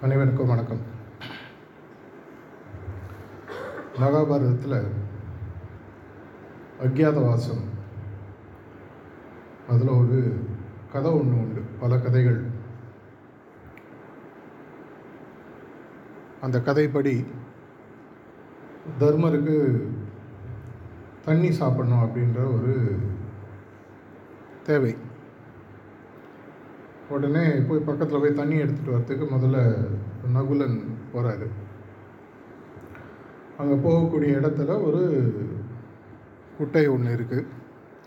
அனைவருக்கும் வணக்கம். மகாபாரதத்தில் அக்ஞாதவாசம் அதில் ஒரு கதை ஒன்று உண்டு பல கதைகள். அந்த கதைப்படி தர்மருக்கு தண்ணி சாப்பிடணும் அப்படின்ற ஒரு தேவை. உடனே போய் பக்கத்தில் போய் தண்ணி எடுத்துகிட்டு வரத்துக்கு முதல்ல நகுலன் போகிறாரு அங்கே போகக்கூடிய இடத்துல ஒரு குட்டை ஒன்று இருக்குது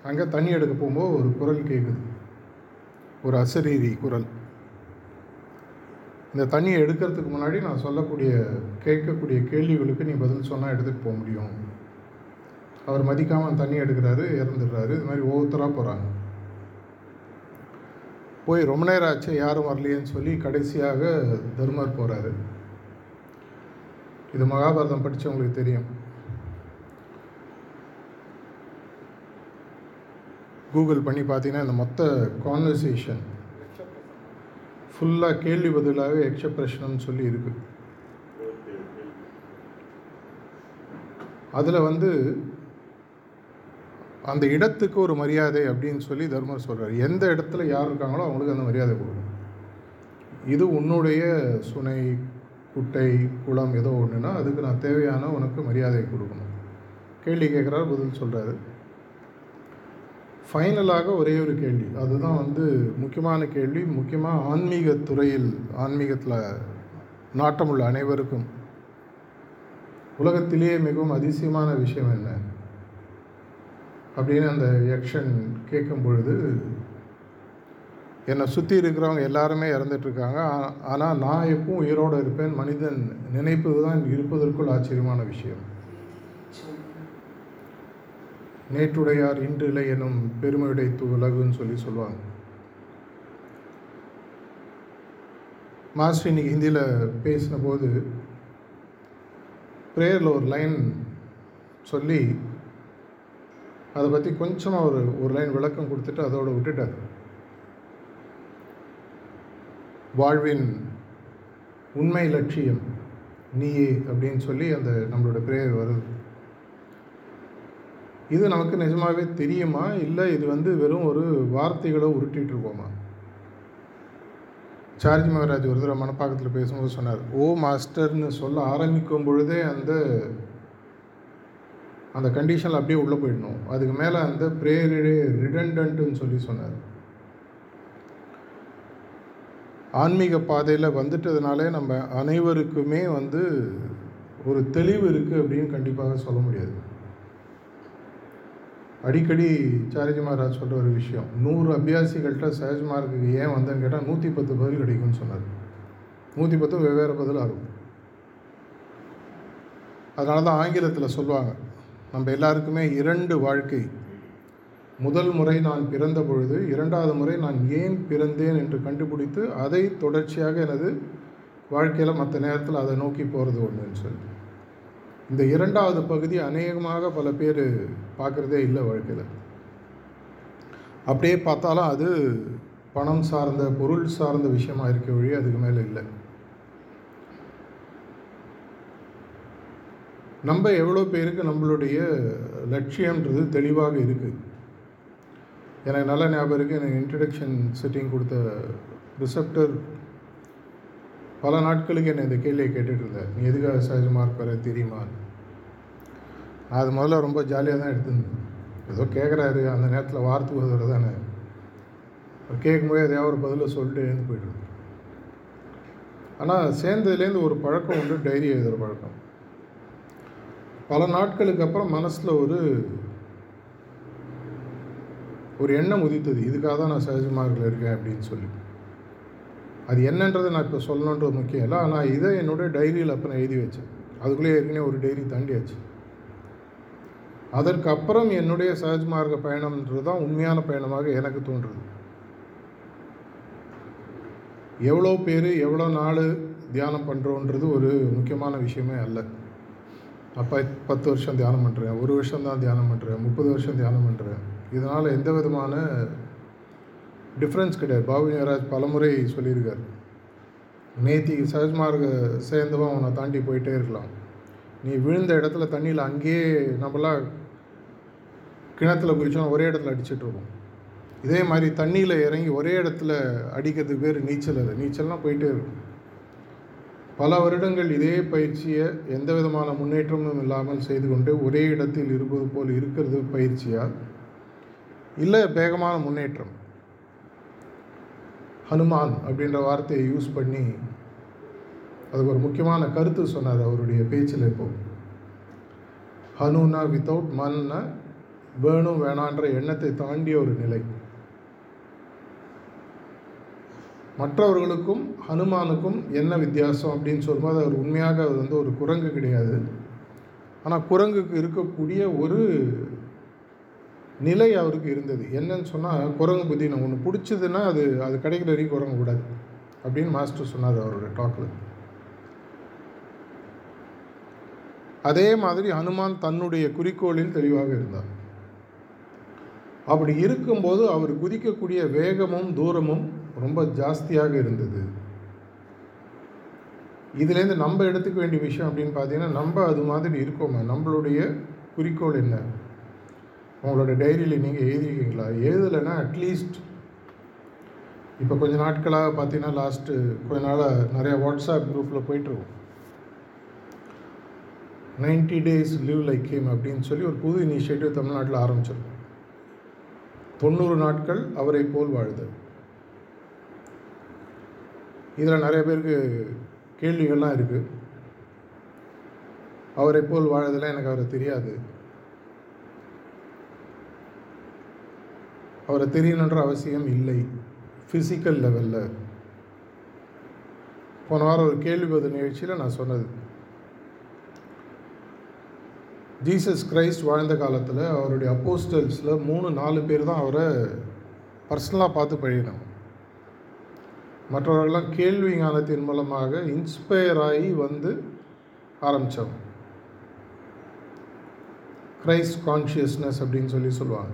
அங்கே தண்ணி எடுக்க போகும்போது ஒரு குரல் கேட்குது ஒரு அசரீரி குரல். இந்த தண்ணியை எடுக்கிறதுக்கு முன்னாடி நான் சொல்லக்கூடிய கேட்கக்கூடிய கேள்விகளுக்கு நீ பதில் சொன்னால் எடுத்துகிட்டு போக முடியும். அவர் மதிக்காமல் தண்ணி எடுக்கிறாரு இறந்துடுறாரு. இது மாதிரி ஒவ்வொருத்தராக போகிறாங்க போய் ரொம்ப நேரம் ஆச்சு யாரும் வரலையேன்னு சொல்லி கடைசியாக தர்மர் போகிறாரு இது மகாபாரதம் படித்தவங்களுக்கு தெரியும். கூகுள் பண்ணி பார்த்தீங்கன்னா இந்த மொத்த கான்வர்சேஷன் ஃபுல்லாக கேள்வி பதிலாகவே எக்ஸப்ரெஷன் சொல்லி இருக்கு. அதில் வந்து அந்த இடத்துக்கு ஒரு மரியாதை அப்படின்னு சொல்லி தர்மர் சொல்கிறார் எந்த இடத்துல யார் இருக்காங்களோ அவங்களுக்கு அந்த மரியாதை கொடுக்கணும். இது உன்னுடைய சுனை குட்டை குளம் ஏதோ ஒன்றுனா அதுக்கு நான் தேவையான உனக்கு மரியாதை கொடுக்கணும். கேள்வி கேட்குறாரு பதில் சொல்கிறாரு ஃபைனலாக ஒரே ஒரு கேள்வி. அதுதான் வந்து முக்கியமான கேள்வி. முக்கியமாக ஆன்மீக துறையில் ஆன்மீகத்தில் நாட்டமுள்ள அனைவருக்கும் உலகத்திலேயே மிகவும் அதிசயமான விஷயம் என்ன? அப்படின்னு அந்த யக்ஷன் கேட்கும் பொழுது என்னை சுற்றி இருக்கிறவங்க எல்லாருமே இறந்துட்டுருக்காங்க. ஆனால் நான் எப்பவும் உயிரோடு இருப்பேன். மனிதன் நினைப்பது தான் இருப்பதற்குள் ஆச்சரியமான விஷயம். நேற்றுடையார் இன்றில்லை எனும் பெருமையுடை உலகுன்னு சொல்லி சொல்லுவாங்க. மாஸ்டர் இன்னைக்கு ஹிந்தியில் பேசின போது ப்ரேயரில் ஒரு லைன் சொல்லி அதை பற்றி கொஞ்சமாக ஒரு ஒரு லைன் விளக்கம் கொடுத்துட்டு அதோடு விட்டுட்டார் வாழ்வின் உண்மை லட்சியம் நீயே அப்படின்னு சொல்லி அந்த நம்மளோட பிரேயர் வருது. இது நமக்கு நிஜமாகவே தெரியுமா? இல்லை இது வந்து வெறும் ஒரு வார்த்தைகளை உருட்டிகிட்டு இருக்கோமா? சார்ஜி மகராஜ் ஒரு தடவை மனப்பாக்கத்தில் பேசும்போது சொன்னார் ஓ மாஸ்டர்னு சொல்ல ஆரம்பிக்கும் பொழுதே அந்த அந்த கண்டிஷனில் அப்படியே உள்ளே போயிடணும். அதுக்கு மேலே அந்த ப்ரேயரே ரிடண்டன்ட்டுன்னு சொல்லி சொன்னார். ஆன்மீக பாதையில் வந்துட்டதுனாலே நம்ம அனைவருக்குமே வந்து ஒரு தெளிவு இருக்குது அப்படின்னு கண்டிப்பாக சொல்ல முடியாது. அடிக்கடி சாரஜி மகாராஜ் சொல்கிற ஒரு விஷயம் நூறு அபியாசிகள்கிட்ட சஹஜ்மார்க்கு ஏன் வந்தேன்னு கேட்டால் நூற்றி பத்து பதில் கிடைக்கும்னு சொன்னார். நூற்றி பத்து வெவ்வேறு பதிலாக இருக்கும் அதனால தான் ஆங்கிலத்தில் சொல்லுவாங்க நம்ம எல்லாருக்குமே இரண்டு வாழ்க்கை. முதல் முறை நான் பிறந்த பொழுது இரண்டாவது முறை நான் ஏன் பிறந்தேன் என்று கண்டுபிடித்து அதை தொடர்ச்சியாக எனது வாழ்க்கையில் மற்ற நேரத்தில் அதை நோக்கி போகிறது ஒன்றுன்னு சொல்லி இந்த இரண்டாவது பகுதி அநேகமாக பல பேர் பார்க்குறதே இல்லை வாழ்க்கையில். அப்படியே பார்த்தாலும் அது பணம் சார்ந்த பொருள் சார்ந்த விஷயமாக இருக்க வழி அதுக்கு மேலே இல்லை. நம்ம எவ்வளோ பேருக்கு நம்மளுடைய லட்சியன்றது தெளிவாக இருக்குது எனக்கு நல்ல ஞாபகம் இருக்குது எனக்கு இன்ட்ரடக்ஷன் செட்டிங் கொடுத்த ரிசப்டர் பல நாட்களுக்கு என்னை இந்த கேள்வியை கேட்டுட்டு இருந்தேன் நீ எதுக்காக சகஜமாக இருப்பார தெரியுமா? அது முதல்ல ரொம்ப ஜாலியாக தான் எடுத்துருந்தேன் ஏதோ கேட்குறாரு அந்த நேரத்தில் வார்த்தை உதவுற தானே. கேட்கும்போது எதையாவது ஒரு பதிலை சொல்லிட்டு எழுந்து போய்ட்டு ஆனால் சேர்ந்ததுலேருந்து ஒரு பழக்கம் உண்டு. டைரி எழுதுகிற பழக்கம். பல நாட்களுக்கு அப்புறம் மனசில் ஒரு ஒரு எண்ணம் உதித்தது. இதுக்காக தான் நான் சகஜமார்க்கில் இருக்கேன் அப்படின்னு சொல்லி. அது என்னன்றதை நான் இப்போ சொல்லணுன்றது முக்கியம் இல்லை. ஆனால் இதை என்னுடைய டைரியில் அப்போ நான் எழுதி வச்சேன். அதுக்குள்ளே ஏற்கனவே ஒரு டைரி தாண்டியாச்சு. அதற்கு அப்புறம் என்னுடைய சகஜமார்க்க பயணம்ன்றது தான் உண்மையான பயணமாக எனக்கு தோன்றுறது எவ்வளோ பேர் எவ்வளோ நாள் தியானம் பண்ணுறோன்றது ஒரு முக்கியமான விஷயமே அல்ல. அப்போ பத்து வருஷம் தியானம் பண்ணுறேன் ஒரு வருஷம் தான் தியானம் பண்ணுறேன் முப்பது வருஷம் தியானம் பண்ணுறேன் இதனால் எந்த விதமான டிஃப்ரென்ஸ் கிடையாது. பாபு யராஜ் பலமுறை சொல்லியிருக்கார். நேத்தி சகஜமார்க சேர்ந்தவன் அவனை தாண்டி போயிட்டே இருக்கலாம். நீ விழுந்த இடத்துல தண்ணியில் அங்கேயே நம்மளாம் கிணத்துல குதிச்சோம் ஒரே இடத்துல அடிச்சிட்ருக்கோம் இதே மாதிரி தண்ணியில் இறங்கி ஒரே இடத்துல அடிக்கிறதுக்கு பேர் நீச்சல் அது. நீச்சல்லாம் போயிட்டே இருக்கும். பல வருடங்கள் இதே பயிற்சியை எந்த விதமான முன்னேற்றமும் இல்லாமல் செய்து கொண்டு ஒரே இடத்தில் இருப்பது போல் இருக்கிறது பயிற்சியா இல்லை வேகமான முன்னேற்றம். ஹனுமான் அப்படின்ற வார்த்தையை யூஸ் பண்ணி அது ஒரு முக்கியமான கருத்து சொன்னார் அவருடைய பேச்சில் இப்போ. ஹனுனா வித்தவுட் மன்னா வேணும் வேணான்ற எண்ணத்தை தாண்டிய ஒரு நிலை. மற்றவர்களுக்கும் ஹனுமானுக்கும் என்ன வித்தியாசம் அப்படின்னு சொல்லும்போது அவர் உண்மையாக அவர் வந்து ஒரு குரங்கு கிடையாது. ஆனால் குரங்குக்கு இருக்கக்கூடிய ஒரு நிலை அவருக்கு இருந்தது. என்னன்னு சொன்னால் குரங்கு புத்தி நான் ஒன்று பிடிச்சதுன்னா அது அது கிடைக்கிற வரைக்கும் குரங்க கூடாது அப்படின்னு மாஸ்டர் சொன்னார் அவரோட டாக்கில் அதே மாதிரி ஹனுமான் தன்னுடைய குறிக்கோளில் தெளிவாக இருந்தார். அப்படி இருக்கும்போது அவர் குதிக்கக்கூடிய வேகமும் தூரமும் ரொம்ப ஜாஸ்தியாக இருந்தது. இதுலேருந்து நம்ம எடுத்துக்க வேண்டிய விஷயம் அப்படின்னு பார்த்தீங்கன்னா நம்ம அது மாதிரி இருக்கோமா? நம்மளுடைய குறிக்கோள் என்ன? உங்களோட டைரியில் நீங்கள் எழுதிருக்கீங்களா? எழுதலைன்னா அட்லீஸ்ட் இப்போ கொஞ்ச நாட்களாக பார்த்தீங்கன்னா லாஸ்ட்டு கொஞ்ச நாளாக நிறையா வாட்ஸ்அப் குரூப்பில் போயிட்டுருக்கோம் ninety days leave like game அப்படின்னு சொல்லி ஒரு புது இனிஷியேட்டிவ் தமிழ்நாட்டில் ஆரம்பிச்சிருக்கோம். தொண்ணூறு நாட்கள் அவரை போல் வாழுதல். இதில் நிறைய பேருக்கு கேள்விகள்லாம் இருக்குது அவரை போல் வாழதெல்லாம் எனக்கு அவரை தெரியாது. அவரை தெரியணுன்ற அவசியம் இல்லை. ஃபிசிக்கல் லெவலில் போன வாரம் ஒரு கேள்வி பதில் நிகழ்ச்சியில் நான் சொன்னது. ஜீசஸ் கிரைஸ்ட் வாழ்ந்த காலத்தில் அவருடைய அப்போஸ்டல்ஸில் மூணு நாலு பேர் தான் அவரை பர்சனலாக பார்த்து பழகினாங்க மற்றவர்கள்லாம் கேள்வி ஞானத்தின் மூலமாக இன்ஸ்பயர் ஆகி வந்து ஆரம்பித்தவங்க கிரைஸ்ட் கான்ஷியஸ்னஸ் அப்படின்னு சொல்லி சொல்லுவாங்க.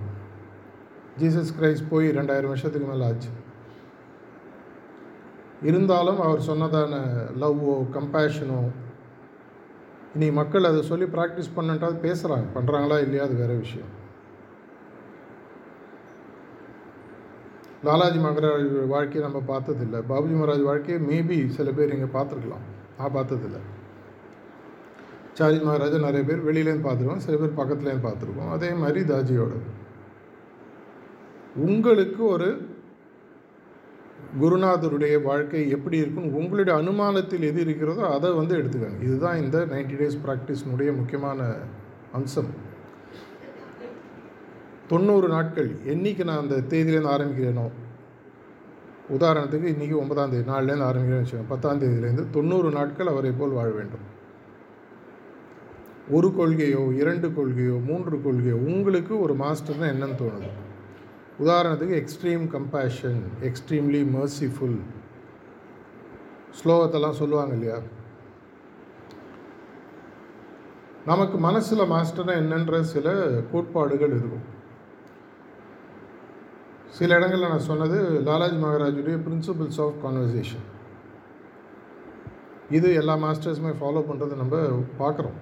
ஜீசஸ் கிரைஸ்ட் போய் ரெண்டாயிரம் வருஷத்துக்கு மேலே ஆச்சு. இருந்தாலும் அவர் சொன்னதான லவ்வோ கம்பேஷனோ இனி மக்கள் அதை சொல்லி ப்ராக்டிஸ் பண்ணுன்றது பேசுகிறாங்க பண்ணுறாங்களா இல்லையா அது வேறு விஷயம். லாலாஜி மகராஜ் வாழ்க்கையை நம்ம பார்த்ததில்ல. பாபுஜி மகாராஜ் வாழ்க்கையை மேபி சில பேர் இங்கே பார்த்துருக்கலாம். நான் பார்த்ததில்ல. சாரி மகாராஜா நிறைய பேர் வெளியிலேருந்து பார்த்துருக்கோம். சில பேர் பக்கத்துலேருந்து பார்த்துருக்கோம். அதே மாதிரி தாஜியோட. உங்களுக்கு ஒரு குருநாதருடைய வாழ்க்கை எப்படி இருக்குன்னு உங்களுடைய அனுமானத்தில் எது இருக்கிறதோ அதை வந்து எடுத்துக்கோங்க. இதுதான் இந்த நைன்டி டேஸ் ப்ராக்டிஸ்னுடைய முக்கியமான அம்சம். தொண்ணூறு நாட்கள் என்றைக்கு நான் அந்த தேதியிலேருந்து ஆரம்பிக்கிறேனோ உதாரணத்துக்கு இன்றைக்கி ஒன்பதாம் தேதி நாலுலேருந்து ஆரம்பிக்கிறேன்னு வச்சுக்கோங்க பத்தாம் தேதியிலேருந்து தொண்ணூறு நாட்கள் அவரை போல் வாழ வேண்டும். ஒரு கொள்கையோ இரண்டு கொள்கையோ மூன்று கொள்கையோ உங்களுக்கு ஒரு மாஸ்டர்னால் என்னன்னு தோணுது? உதாரணத்துக்கு எக்ஸ்ட்ரீம் கம்பேஷன் எக்ஸ்ட்ரீம்லி மர்சிஃபுல் ஸ்லோகத்தெல்லாம் சொல்லுவாங்க இல்லையா? நமக்கு மனசில் மாஸ்டர்னால் என்னன்ற சில கோட்பாடுகள் இருக்கும். சில இடங்களில் நான் சொன்னது லாலாஜி மகாராஜுடைய பிரின்சிபிள்ஸ் ஆஃப் கான்வர்சேஷன் இது எல்லா மாஸ்டர்ஸுமே ஃபாலோ பண்ணுறது நம்ம பார்க்குறோம்.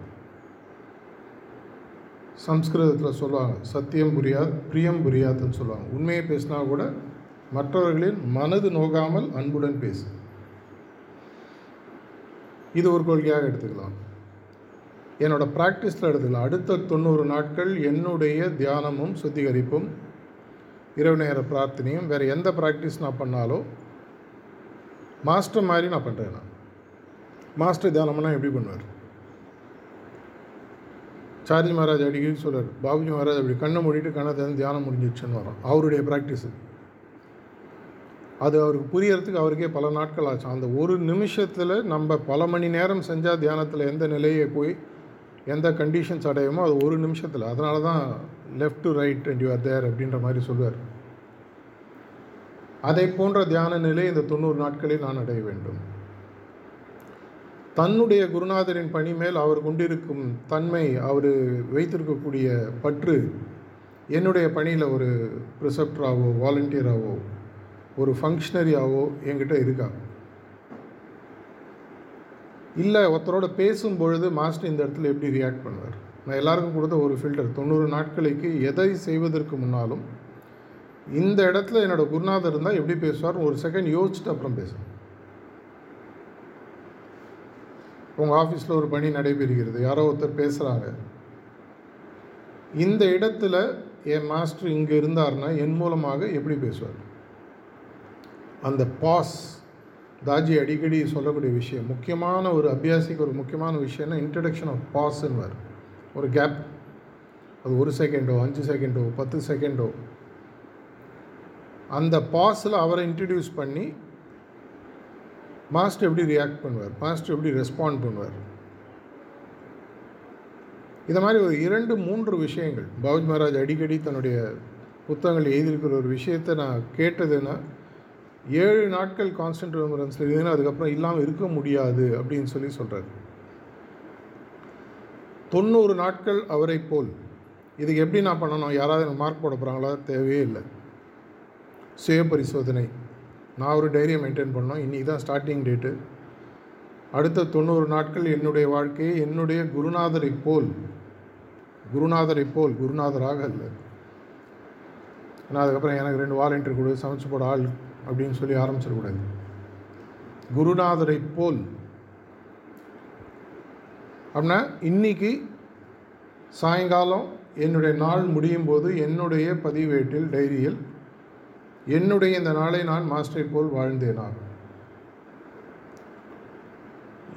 சம்ஸ்கிருதத்தில் சொல்லுவாங்க சத்தியம் புரியாத் பிரியம் புரியாதுன்னு சொல்லுவாங்க. உண்மையை பேசினா கூட மற்றவர்களின் மனது நோகாமல் அன்புடன் பேசு. இது ஒரு கொள்கையாக எடுத்துக்கலாம். என்னோடய ப்ராக்டிஸில் எடுத்துக்கலாம். அடுத்த தொண்ணூறு நாட்கள் என்னுடைய தியானமும் சுத்திகரிப்பும் இரவு நேர பிரார்த்தனையும் வேறு எந்த ப்ராக்டிஸ் நான் பண்ணாலோ மாஸ்டர் மாதிரி நான் பண்ணுறேன் நான். மாஸ்டர் தியானம்னா எப்படி பண்ணுவார்? சார்ஜி மகாராஜ் அடிக்கடி சொல்கிறார் பாபுஜி மகாராஜ் அப்படி கண்ணை மூடிட்டு கண்ணை திறந்து தியானம் முடிஞ்சிடுச்சுன்னு வரோம் அவருடைய ப்ராக்டிஸு அது அவருக்கு புரியறதுக்கு அவருக்கே பல நாட்கள் ஆச்சு. அந்த ஒரு நிமிஷத்தில் நம்ம பல மணி நேரம் செஞ்சால் தியானத்தில் எந்த நிலையை போய் எந்த கண்டிஷன்ஸ் அடையுமோ அது ஒரு நிமிஷத்தில். அதனால தான் left to right and you are there அப்படின்ற மாதிரி சொல்லுவார். அதை போன்ற தியான நிலை இந்த தொண்ணூறு நாட்களில் நான் அடைய வேண்டும். தன்னுடைய குருநாதரின் பணி மேல் அவர் கொண்டிருக்கும் தன்மை அவர் வைத்திருக்கக்கூடிய பற்று என்னுடைய பணியில் ஒரு ப்ரிசப்டராகவோ வாலண்டியராகவோ ஒரு ஃபங்க்ஷனரியாகவோ என்கிட்ட இருக்கா? இல்லை ஒருத்தரோட பேசும் பொழுது மாஸ்டர் இந்த இடத்துல எப்படி ரியாக்ட் பண்ணுவார்? நான் எல்லாருக்கும் கொடுத்த ஒரு ஃபில்டர் தொண்ணூறு நாட்களுக்கு எதை செய்வதற்கு முன்னாலும் இந்த இடத்துல என்னோடய குருநாதர் இருந்தால் எப்படி பேசுவார் ஒரு செகண்ட் யோசிச்சுட்டு அப்புறம் பேசுவேன் உங்கள் ஆஃபீஸில் ஒரு பணி நடைபெறுகிறது. யாரோ ஒருத்தர் பேசுகிறாங்க இந்த இடத்துல என் மாஸ்டர் இங்கே இருந்தார்னா என் மூலமாக எப்படி பேசுவார்? அந்த பாஸ் தாஜி அடிக்கடி சொல்லக்கூடிய விஷயம் முக்கியமான ஒரு அபியாசிக்கு ஒரு முக்கியமான விஷயம்னா இன்ட்ரடக்ஷன் ஆஃப் பாஸ்ன்னு ஒரு கேப் அது ஒரு செகண்டோ அஞ்சு செகண்டோ பத்து செகண்டோ அந்த பாஸில் அவரை இன்ட்ரடியூஸ் பண்ணி மாஸ்டர் எப்படி ரியாக்ட் பண்ணுவார்? மாஸ்டர் எப்படி ரெஸ்பாண்ட் பண்ணுவார்? இந்த மாதிரி ஒரு இரண்டு மூன்று விஷயங்கள். பாபுஜி மகாராஜ் அடிக்கடி தன்னுடைய புத்தகங்கள் எழுதியிருக்கிற ஒரு விஷயத்தை நான் கேட்டதுன்னா ஏழு நாட்கள் கான்ஸ்டன்ட் ரிமரன்ஸில் இருந்ததுன்னா அதுக்கப்புறம் இல்லாமல் இருக்க முடியாது அப்படின்னு சொல்லி சொல்கிறார் தொண்ணூறு நாட்கள் அவரை போல். இதுக்கு எப்படி நான் பண்ணணும்? யாராவது எனக்கு மார்க் போட போகிறாங்களா தேவையே இல்லை. சுய பரிசோதனை நான் ஒரு டைரியை மெயின்டைன் பண்ணோம் இன்றைக்கி தான் ஸ்டார்டிங் டேட்டு அடுத்த தொண்ணூறு நாட்கள் என்னுடைய வாழ்க்கையை என்னுடைய குருநாதரை போல். குருநாதரை போல். குருநாதராக இல்லை ஏன்னா அதுக்கப்புறம் எனக்கு ரெண்டு வாலண்டியர் கொடு சமைச்சு போட ஆள் அப்படின்னு சொல்லி ஆரம்பிச்சிடக்கூடாது. குருநாதரை போல். அப்படின்னா இன்னைக்கு சாயங்காலம் என்னுடைய நாள் முடியும் போது என்னுடைய பதிவேட்டில் டைரியில் என்னுடைய இந்த நாளை நான் மாஸ்டரை போல் வாழ்ந்தேனா?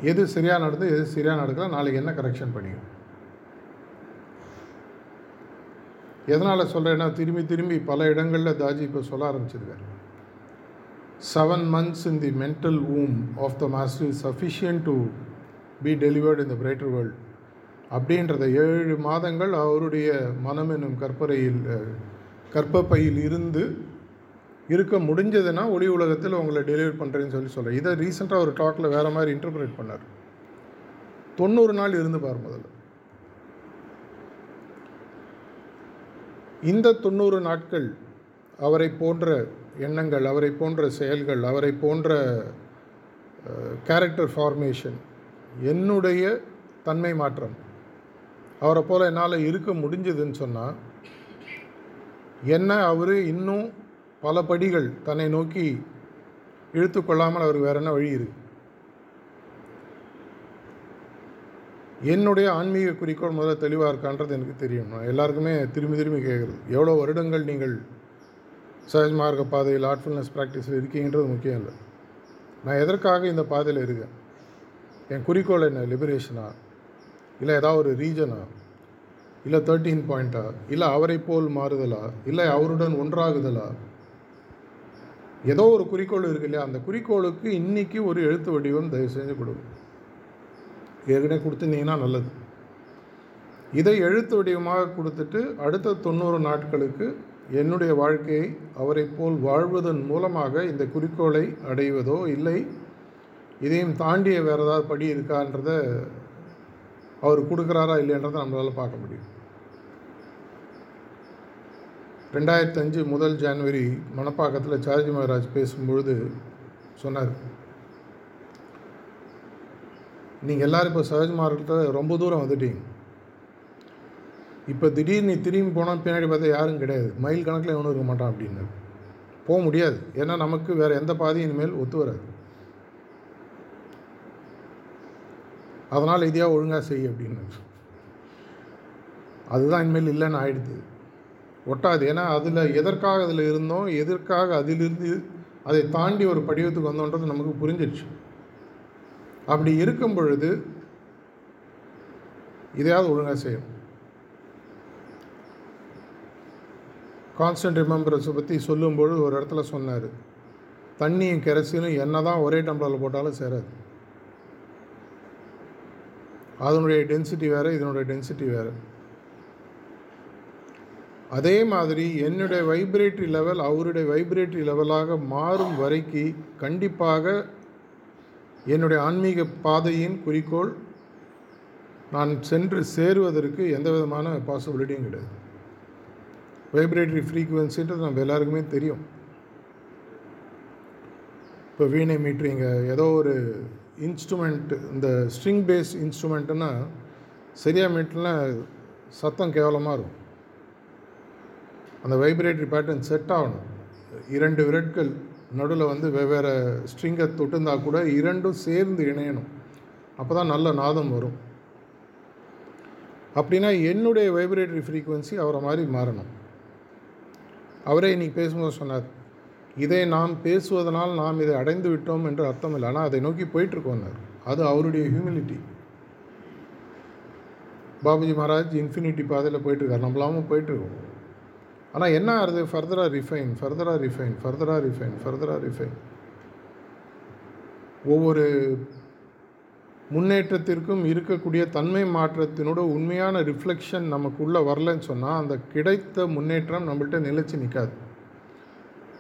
எது சரியாக நடந்து எது சரியாக நடக்கல நாளைக்கு என்ன கரெக்ஷன் பண்ணியும்? எதனால் சொல்கிறேன்னா திரும்பி திரும்பி பல இடங்களில் தாஜி இப்போ சொல்ல ஆரம்பிச்சிருக்காரு. Seven months in the mental womb of the master is sufficient to be delivered in the brighter world அப்படின்றத ஏழு மாதங்கள் அவருடைய மனம் என்னும் கற்பறையில் கற்பப்பையில் இருந்து இருக்க முடிஞ்சதுன்னா ஒளி உலகத்தில் உங்களை டெலிவர் பண்ணுறேன்னு சொல்லி சொல்கிறேன் இதை ரீசெண்டாக ஒரு டாக்கில் வேறு மாதிரி இன்டர்பிரேட் பண்ணார். தொண்ணூறு நாள் இருந்து பார் முதல்ல. இந்த தொண்ணூறு நாட்கள் அவரை போன்ற எண்ணங்கள் அவரை போன்ற செயல்கள் அவரை போன்ற கேரக்டர் ஃபார்மேஷன் என்னுடைய தன்மை மாற்றம். அவரை போல் என்னால் இருக்க முடிஞ்சதுன்னு சொன்னால் என்ன அவர் இன்னும் பல படிகள் தன்னை நோக்கி இழுத்து கொள்ளாமல் அவருக்கு வேறு என்ன வழி இருக்கு? என்னுடைய ஆன்மீக குறிக்கோள் முதல்ல தெளிவாக இருக்கான்றது எனக்கு தெரியும். நான் எல்லாருக்குமே திரும்பி திரும்பி கேட்குறது எவ்வளோ வருடங்கள் நீங்கள் சஹஜ் மார்க்க பாதையில் ஆர்ட்ஃபுல்னஸ் ப்ராக்டிஸில் இருக்கீங்கன்றது முக்கியம் இல்லை. நான் எதற்காக இந்த பாதையில் இருக்கேன்? என் குறிக்கோள் என்ன? லிபரேஷனா இல்லை ஏதாவது ஒரு ரீஜனா இல்லை தேர்ட்டீன் பாயிண்ட்டா இல்லை அவரை போல் மாறுதலா? இல்லை அவருடன் ஒன்றாகுதலா? ஏதோ ஒரு குறிக்கோள் இருக்கு இல்லையா? அந்த குறிக்கோளுக்கு இன்றைக்கி ஒரு எழுத்து வடிவம் தயவு செஞ்சு கொடுக்கும் ஏற்கனவே கொடுத்துருந்தீங்கன்னா நல்லது. இதை எழுத்து வடிவமாக கொடுத்துட்டு அடுத்த தொண்ணூறு நாட்களுக்கு என்னுடைய வாழ்க்கையை அவரை போல் வாழ்வதன் மூலமாக இந்த குறிக்கோளை அடைவதோ இல்லை இதையும் தாண்டிய வேறு ஏதாவது படி இருக்கான்றத அவர் கொடுக்குறாரா இல்லைன்றதை நம்மளால் பார்க்க முடியும். ரெண்டாயிரத்தஞ்சு முதல் ஜான்வரி மணப்பாக்கத்தில் சார்ஜி மகராஜ் பேசும்பொழுது சொன்னார் நீங்கள் எல்லோரும் இப்போ சஹஜ் ரொம்ப தூரம் வந்துட்டீங்க. இப்போ திடீர்னு திரும்பி போனால் பின்னாடி பார்த்தா யாரும் கிடையாது. மைல் கணக்கில் எவனும் இருக்க மாட்டான் அப்படின்னு. போக முடியாது. ஏன்னா நமக்கு வேறு எந்த பாதையும் இனிமேல் ஒத்து வராது. அதனால் இதையாக ஒழுங்காக செய் அப்படின்னு. அதுதான் இனிமேல் இல்லைன்னு ஆயிடுது. ஒட்டாது. ஏன்னா அதில் எதற்காக அதில் இருந்தோம் எதற்காக அதிலிருந்து அதை தாண்டி ஒரு படிவத்துக்கு வந்தோன்றது நமக்கு புரிஞ்சிடுச்சு அப்படி இருக்கும் பொழுது இதையாவது ஒழுங்காக செய்யும் கான்ஸ்டன்ட் ரிமெம்பரன்ஸை பற்றி சொல்லும்போது ஒரு இடத்துல சொன்னார். தண்ணியும் கெரசினும் என்ன தான் ஒரே டம்ளரில் போட்டாலும் சேராது. அதனுடைய டென்சிட்டி வேறு இதனுடைய டென்சிட்டி வேறு. அதே மாதிரி என்னுடைய வைப்ரேட்டரி லெவல் அவருடைய வைப்ரேட்டரி லெவலாக மாறும் வரைக்கு கண்டிப்பாக என்னுடைய ஆன்மீக பாதையின் குறிக்கோள் நான் சென்று சேருவதற்கு எந்த விதமான பாசிபிலிட்டியும் கிடையாது. வைப்ரேட்டரி ஃப்ரீக்குவென்சின்றது நம்ம எல்லாருக்குமே தெரியும். இப்போ வீணை மீட்ரிங்க ஏதோ ஒரு இன்ஸ்ட்ருமெண்ட் இந்த ஸ்ட்ரிங் பேஸ் இன்ஸ்ட்ருமெண்ட்டுன்னா சரியாக மீட்டர்னா சத்தம் கேவலமாக இருக்கும். அந்த வைப்ரேட்டரி பேட்டர்ன் செட் ஆகணும். இரண்டு விரட்கள் நடுவில் வந்து வெவ்வேறு ஸ்ட்ரிங்கை தொட்டுந்தா கூட இரண்டும் சேர்ந்து இணையணும். அப்போ தான் நல்ல நாதம் வரும். அப்படின்னா என்னுடைய வைப்ரேட்டரி ஃப்ரீக்குவென்சி அவரை மாதிரி மாறணும். அவரே இன்றைக்கி பேசும்போது சொன்னார் இதை நாம் பேசுவதனால் நாம் இதை அடைந்து விட்டோம் என்று அர்த்தம் இல்லை. ஆனால் அதை நோக்கி போயிட்டுருக்கோம்னார் அது அவருடைய ஹியூமிலிட்டி பாபுஜி மகாராஜ் இன்ஃபினிட்டி பாதையில் போயிட்டுருக்கார். நம்மளாமல் போயிட்டுருக்கோம். ஆனால் என்ன ஆகுது ஃபர்தராக ரிஃபைன் ஃபர்தராக ரிஃபைன் ஃபர்தராக ரிஃபைன் ஃபர்தராக ரிஃபைன் ஒவ்வொரு முன்னேற்றத்திற்கும் இருக்கக்கூடிய தன்மை மாற்றத்தினோட உண்மையான ரிஃப்ளெக்ஷன் நமக்குள்ளே வரலன்னு சொன்னால் அந்த கிடைத்த முன்னேற்றம் நம்மள்கிட்ட நிலச்சி நிற்காது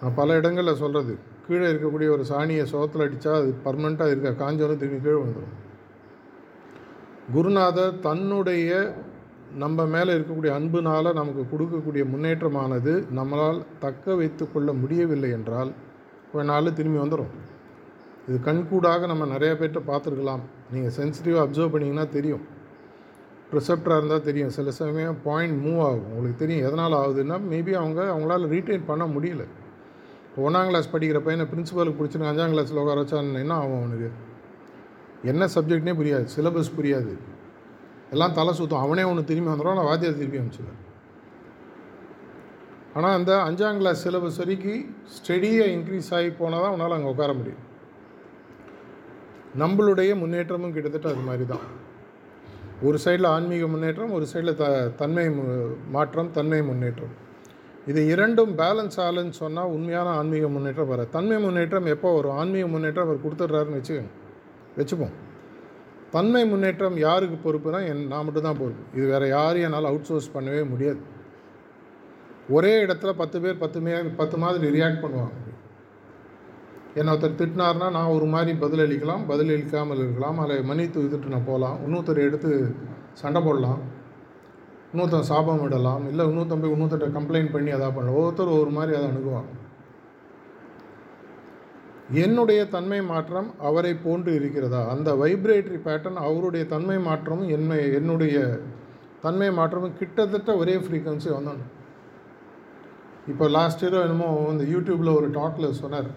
நான் பல இடங்களில் சொல்கிறது கீழே இருக்கக்கூடிய ஒரு சாணியை சோத்தில் அடித்தா அது பர்மனெண்ட்டாக இருக்க? காஞ்சோன்னு திரும்பி கீழே வந்துடும் குருநாதர் தன்னுடைய நம்ம மேலே இருக்கக்கூடிய அன்புனால் நமக்கு கொடுக்கக்கூடிய முன்னேற்றமானது நம்மளால் தக்க வைத்து கொள்ள முடியவில்லை என்றால் கொஞ்ச நாள் திரும்பி வந்துடும் இது கண்கூடாக நம்ம நிறைய பேர்கிட்ட பார்த்துருக்கலாம். நீங்கள் சென்சிட்டிவாக அப்சர்வ் பண்ணிங்கன்னா தெரியும். ரிசப்டராக இருந்தால் தெரியும். சில சமயம் பாயிண்ட் மூவ் ஆகும். உங்களுக்கு தெரியும் எதனால் ஆகுதுன்னா மேபி அவங்க அவங்களால ரீட்டைன் பண்ண முடியல. ஒன்றாம் கிளாஸ் படிக்கிற பையனை பிரின்சிபலுக்கு பிடிச்சிருங்க அஞ்சாம் கிளாஸில் உட்கார வச்சான்னு என்ன ஆகும் அவனுக்கு? என்ன சப்ஜெக்ட்னே புரியாது. சிலபஸ் புரியாது. எல்லாம் தலை சுத்தம். அவனே ஒன்று திரும்பி வந்துடும் நான் வாத்தியார் திருப்பி அனுப்பிச்சிடுவேன் ஆனால் அந்த அஞ்சாம் கிளாஸ் சிலபஸ் வரைக்கும் ஸ்டெடியாக இன்க்ரீஸ் ஆகி போனால் தான் அவனால் அங்கே உட்கார முடியும். நம்மளுடைய முன்னேற்றமும் கிட்டத்தட்ட அது மாதிரி தான் ஒரு சைடில் ஆன்மீக முன்னேற்றம் ஒரு சைடில் த தன்மை மாற்றம் தன்மை முன்னேற்றம். இது இரண்டும் பேலன்ஸ் ஆகலன்னு சொன்னால் உண்மையான ஆன்மீக முன்னேற்றம் வர தன்மை முன்னேற்றம் எப்போ வரும்? ஆன்மீக முன்னேற்றம் அவர் கொடுத்துட்றாருன்னு வச்சுக்கோங்க. வச்சுப்போம். தன்மை முன்னேற்றம் யாருக்கு பொறுப்புனா என் நான் மட்டும் தான் பொறுப்பு. இது வேறு யாரையும் என்னால் அவுட் சோர்ஸ் பண்ணவே முடியாது. ஒரே இடத்துல பத்து பேர் பத்து மே பத்து மாதிரி ரியாக்ட் பண்ணுவாங்க. என்னை ஒருத்தர் திட்டினார்னா நான் ஒரு மாதிரி பதில் அளிக்கலாம் பதில் அளிக்காமல் இருக்கலாம். அதில் மன்னித்து விட்டுட்டு நான் போகலாம். இன்னொருத்தர் எடுத்து சண்டை போடலாம். இன்னொருத்தன் சாபம் விடலாம். இல்லை இன்னொருத்தன் போய் இன்னொருத்தர் கம்ப்ளைண்ட் பண்ணி அதாக பண்ணலாம். ஒவ்வொருத்தர் ஒவ்வொரு மாதிரி அதை அணுகுவாங்க. என்னுடைய தன்மை மாற்றம் அவரை போன்று இருக்கிறதா? அந்த வைப்ரேட்டரி பேட்டர்ன் அவருடைய தன்மை மாற்றமும் என்னை என்னுடைய தன்மை மாற்றமும் கிட்டத்தட்ட ஒரே ஃப்ரீக்குவன்சி வந்தோம். இப்போ லாஸ்ட் இயரோ என்னமோ இந்த யூடியூப்பில் ஒரு டாக்கில் சொன்னார்.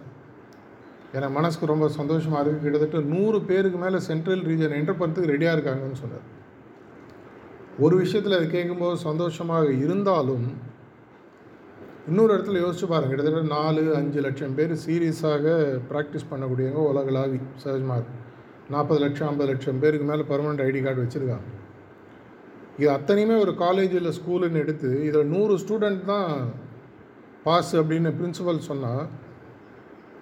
எனக்கு மனசுக்கு ரொம்ப சந்தோஷமாக இருக்குது கிட்டத்தட்ட நூறு பேருக்கு மேலே சென்ட்ரல் ரீஜன் என்டர் பண்ணுறதுக்கு ரெடியாக இருக்காங்கன்னு சொன்னார் ஒரு விஷயத்தில் அது கேட்கும்போது சந்தோஷமாக இருந்தாலும் இன்னொரு இடத்துல யோசிச்சு பாருங்கள் கிட்டத்தட்ட நாலு அஞ்சு லட்சம் பேர் சீரியஸாக ப்ராக்டிஸ் பண்ணக்கூடியவங்க உலகளாவி சஹஜ்மார்க் நாற்பது லட்சம் ஐம்பது லட்சம் பேருக்கு மேலே பர்மனெண்ட் ஐடி கார்டு வச்சுருக்காங்க. இது அத்தனையுமே ஒரு காலேஜ் இல்லை ஸ்கூலுன்னு எடுத்து இதில் நூறு ஸ்டூடெண்ட் தான் பாஸ் அப்படின்னு பிரின்சிபல் சொன்னால்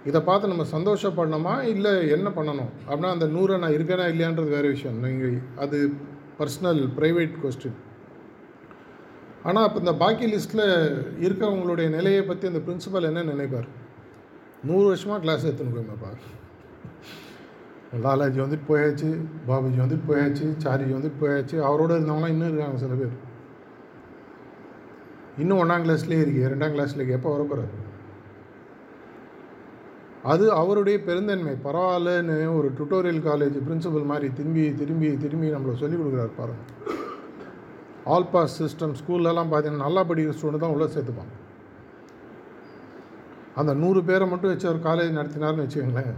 இதை பார்த்து நம்ம சந்தோஷப்படணுமா? இல்லை என்ன பண்ணணும்? அப்படின்னா அந்த நூறை நான் இருக்கேனா இல்லையான்றது வேறு விஷயம். நீங்கள் அது பர்சனல் ப்ரைவேட் கொஸ்டின் ஆனால் அப்போ இந்த பாக்கி லிஸ்ட்டில் இருக்கவங்களுடைய நிலையை பற்றி அந்த பிரின்சிபல் என்ன நினைப்பார்? நூறு வருஷமாக கிளாஸ் எடுத்துன்னு போயிருப்பா லாலாஜி வந்துட்டு போயாச்சு பாபுஜி வந்துட்டு போயாச்சு சாரிஜி வந்துட்டு போயாச்சு. அவரோட இருந்தவங்களாம் இன்னும் இருக்காங்க சில பேர். இன்னும் ஒன்றாம் கிளாஸ்லேயே இருக்கு. ரெண்டாம் கிளாஸ்லேயே எப்போ வரப்போகிறார் அது அவருடைய பெருந்தன்மை. பரவாயில்லன்னு ஒரு டுட்டோரியல் காலேஜ் பிரின்சிபல் மாதிரி திரும்பி திரும்பி திரும்பி நம்மளை சொல்லிக் கொடுக்குறாரு பாருங்கள் ஆல் பாஸ் சிஸ்டம் ஸ்கூல்லலாம் பார்த்தீங்கன்னா நல்லா படிக்கிற ஸ்டூடெண்ட் தான் உள்ளே சேர்த்துப்பான் அந்த நூறு பேரை மட்டும் வச்சு அவர் காலேஜ் நடத்தினார்னு வச்சுக்கோங்களேன்.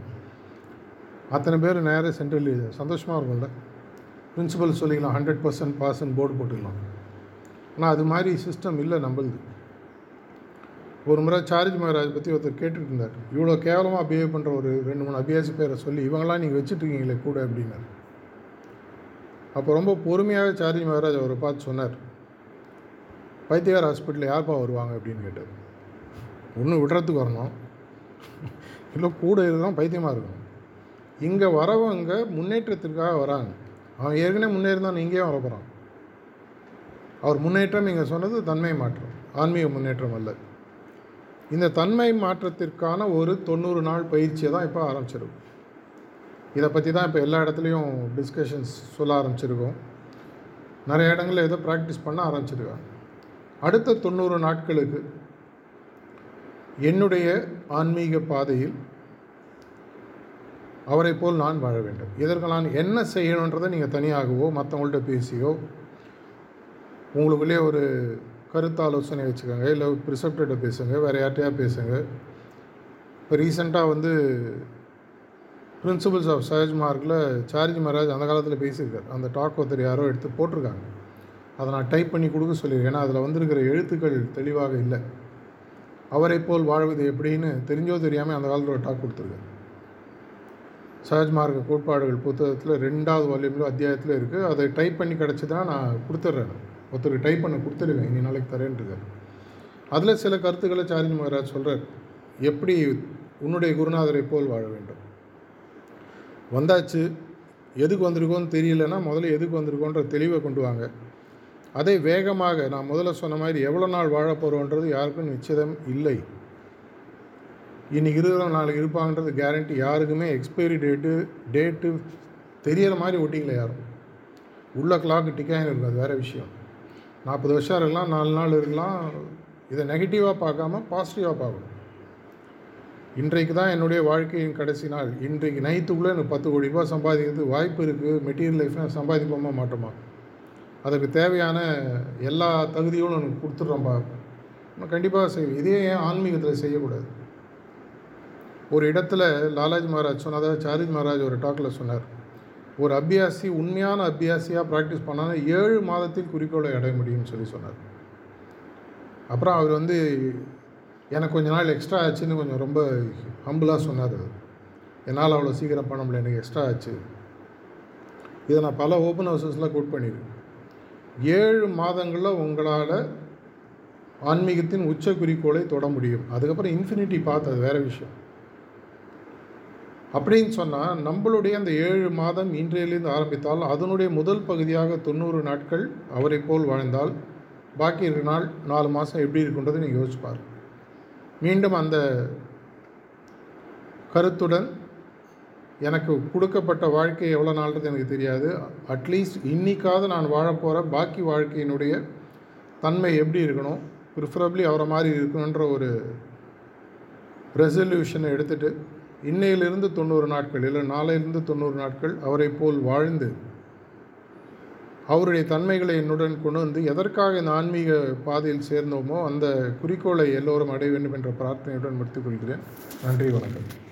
அத்தனை பேர் நேராக சென்ட்ரல் சந்தோஷமாக இருக்கும்ல. பிரின்சிபல் சொல்லிக்கலாம் ஹண்ட்ரட் பர்சன்ட் பாஸ்ன்னு போர்டு போட்டுக்கலாம். ஆனால் அது மாதிரி சிஸ்டம் இல்லை நம்மளுது. ஒரு முறை சார்ஜ் மகாராஜ் பற்றி ஒருத்தர் கேட்டுட்டு இருந்தார். இவ்வளோ கேவலமாக பிஹேவ் பண்ணுற ஒரு ரெண்டு மூணு அபியாசி பேரை சொல்லி இவங்களாம் நீங்கள் வச்சுட்ருக்கீங்களே கூட அப்படின்னாரு. அப்போ ரொம்ப பொறுமையாக சார்ஜ் மகாராஜ் அவரை பார்த்து சொன்னார். பைத்தியார் ஹாஸ்பிட்டலில் யார்ப்பா வருவாங்க அப்படின்னு கேட்டார். ஒன்று விடுறதுக்கு வரணும். இல்லை கூட இருக்கலாம் பைத்தியமாக இருக்கும் இங்கே வரவங்க முன்னேற்றத்திற்காக வராங்க. அவன் ஏற்கனவே முன்னேறிதான் இங்கேயும் வர போகிறான் அவர் முன்னேற்றம் இங்கே சொன்னது தன்மை மாற்றம். ஆன்மீக முன்னேற்றம் அல்ல. இந்த தன்மை மாற்றத்திற்கான ஒரு தொண்ணூறு நாள் பயிற்சியை தான் இப்போ ஆரம்பிச்சிருக்கோம். இதை பற்றி தான் இப்போ எல்லா இடத்துலையும் டிஸ்கஷன்ஸ் சொல்ல ஆரம்பிச்சிருக்கோம். நிறைய இடங்களில் ஏதோ ப்ராக்டிஸ் பண்ண ஆரம்பிச்சிருக்காங்க. அடுத்த தொண்ணூறு நாட்களுக்கு என்னுடைய ஆன்மீக பாதையில் அவரை போல் நான் வாழ வேண்டும். இதற்கு நான் என்ன செய்யணுன்றதை நீங்கள் தனியாகவோ மற்றவங்கள்ட்ட பேசியோ உங்களுக்குள்ளே ஒரு கருத்தாலோசனை வச்சுக்கோங்க இல்லை ப்ரிசப்டர்கிட்ட பேசுங்க வேறு யார்கிட்டயா பேசுங்க. இப்போ ரீசெண்டாக வந்து பிரின்சிபல்ஸ் ஆஃப் சஹஜ் மார்க்கில் சார்ஜி மகாராஜ் அந்த காலத்தில் பேசியிருக்கார். அந்த டாக் ஒருத்தர் யாரோ எடுத்து போட்டிருக்காங்க. அதை நான் டைப் பண்ணி கொடுக்க சொல்லியிருக்கேன். ஏன்னா அதில் வந்திருக்கிற எழுத்துக்கள் தெளிவாக இல்லை. அவரை போல் வாழ்வது எப்படின்னு தெரிஞ்சோ தெரியாமல் அந்த காலத்தில் ஒரு டாக் கொடுத்துருக்காரு. சஹஜ் மார்க்க கோட்பாடுகள் புத்தகத்தில் ரெண்டாவது வால்யூமில் அத்தியாயத்தில் இருக்குது அதை டைப் பண்ணி கிடச்சிதுன்னா நான் கொடுத்துட்றேன். ஒருத்தருக்கு டைப் பண்ண கொடுத்துருவேன் இனி நாளைக்கு தரேன்ருக்கார் அதில் சில கருத்துக்களை சார்ஜி மகாராஜ் சொல்கிறார் எப்படி உன்னுடைய குருநாதரை போல் வாழ வேண்டும்? வந்தாச்சு எதுக்கு வந்திருக்கோன்னு தெரியலன்னா முதல்ல எதுக்கு வந்திருக்கோன்ற தெளிவை கொண்டு வாங்க. அதை வேகமாக நான் முதல்ல சொன்ன மாதிரி எவ்வளோ நாள் வாழ போகிறோன்றது யாருக்கும் நிச்சயம் இல்லை. இன்றைக்கி இருக்கிற நாளைக்கு இருப்பாங்கன்றது கேரண்டி யாருக்குமே எக்ஸ்பைரி டேட்டு டேட்டு தெரியற மாதிரி ஒட்டிக்கல யாரும். உள்ள கிளாக்கு டிக்காயின் இருக்கும் அது வேறு விஷயம். நாற்பது வருஷம் இருக்கலாம் நாலு நாள் இருக்கலாம். இதை நெகட்டிவாக பார்க்காம பாசிட்டிவாக பார்க்கணும். இன்றைக்கு தான் என்னுடைய வாழ்க்கையின் கடைசி நாள். இன்றைக்கு நைட்டுக்குள்ளே எனக்கு பத்து கோடி ரூபாய் சம்பாதிக்கிறதுக்கு வாய்ப்பு இருக்குது மெட்டீரியல் லைஃப்பில் சம்பாதிப்போமா மாட்டோமா? அதுக்கு தேவையான எல்லா தகுதியும் எனக்கு கொடுத்துட்றோம்பா நான் கண்டிப்பாக செய்வேன். இதே ஏன் ஆன்மீகத்தில் செய்யக்கூடாது. ஒரு இடத்துல லாலாஜி மகாராஜ் சொன்னதாக சாரிஜ் மகாராஜ் ஒரு டாக்கில் சொன்னார். ஒரு அபியாசி உண்மையான அபியாசியாக ப்ராக்டிஸ் பண்ணால் ஏழு மாதத்தில் குறிக்கோளை அடைய முடியும்னு சொல்லி சொன்னார். அப்புறம் அவர் வந்து எனக்கு கொஞ்ச நாள் எக்ஸ்ட்ரா ஆச்சுன்னு கொஞ்சம் ரொம்ப ஹம்பிளாக சொன்னார் என்னால் அவ்வளோ சீக்கிரம் பண்ண முடியல எனக்கு எக்ஸ்ட்ரா ஆச்சு. இதை நான் பல ஓப்பன் ஹவுசஸில் கோட் பண்ணியிருக்கேன் ஏழு மாதங்களில் உங்களால் ஆன்மீகத்தின் உச்ச குறிக்கோளை தொட முடியும். அதுக்கப்புறம் இன்ஃபினிட்டி பார்த்து அது வேறு விஷயம். அப்படின்னு சொன்னால் நம்மளுடைய அந்த ஏழு மாதம் இன்றையிலிருந்து ஆரம்பித்தால் அதனுடைய முதல் பகுதியாக தொண்ணூறு நாட்கள் அவரை போல் வாழ்ந்தால் பாக்கி இருக்கிற நாள் நாலு மாதம் எப்படி இருக்குன்றது நீங்கள் யோசிப்பார் மீண்டும் அந்த கருத்துடன் எனக்கு கொடுக்கப்பட்ட வாழ்க்கை எவ்வளோ நாள்ன்றது எனக்கு தெரியாது. அட்லீஸ்ட் இன்றைக்காவது நான் வாழப்போகிற பாக்கி வாழ்க்கையினுடைய தன்மை எப்படி இருக்கணும் ப்ரிஃபரபிளி அவரை மாதிரி இருக்கணுன்ற ஒரு ரெசல்யூஷனை எடுத்துகிட்டு இன்னையிலிருந்து தொண்ணூறு நாட்கள் இல்லை நாளையிலிருந்து தொண்ணூறு நாட்கள் அவரை போல் வாழ்ந்து அவருடைய தன்மைகளை என்னுடன் கொண்டு வந்து எதற்காக இந்த ஆன்மீக பாதையில் சேர்ந்தோமோ அந்த குறிக்கோளை எல்லோரும் அடைய வேண்டும் என்ற பிரார்த்தனையுடன் முடித்துக் கொள்கிறேன். நன்றி வணக்கம்.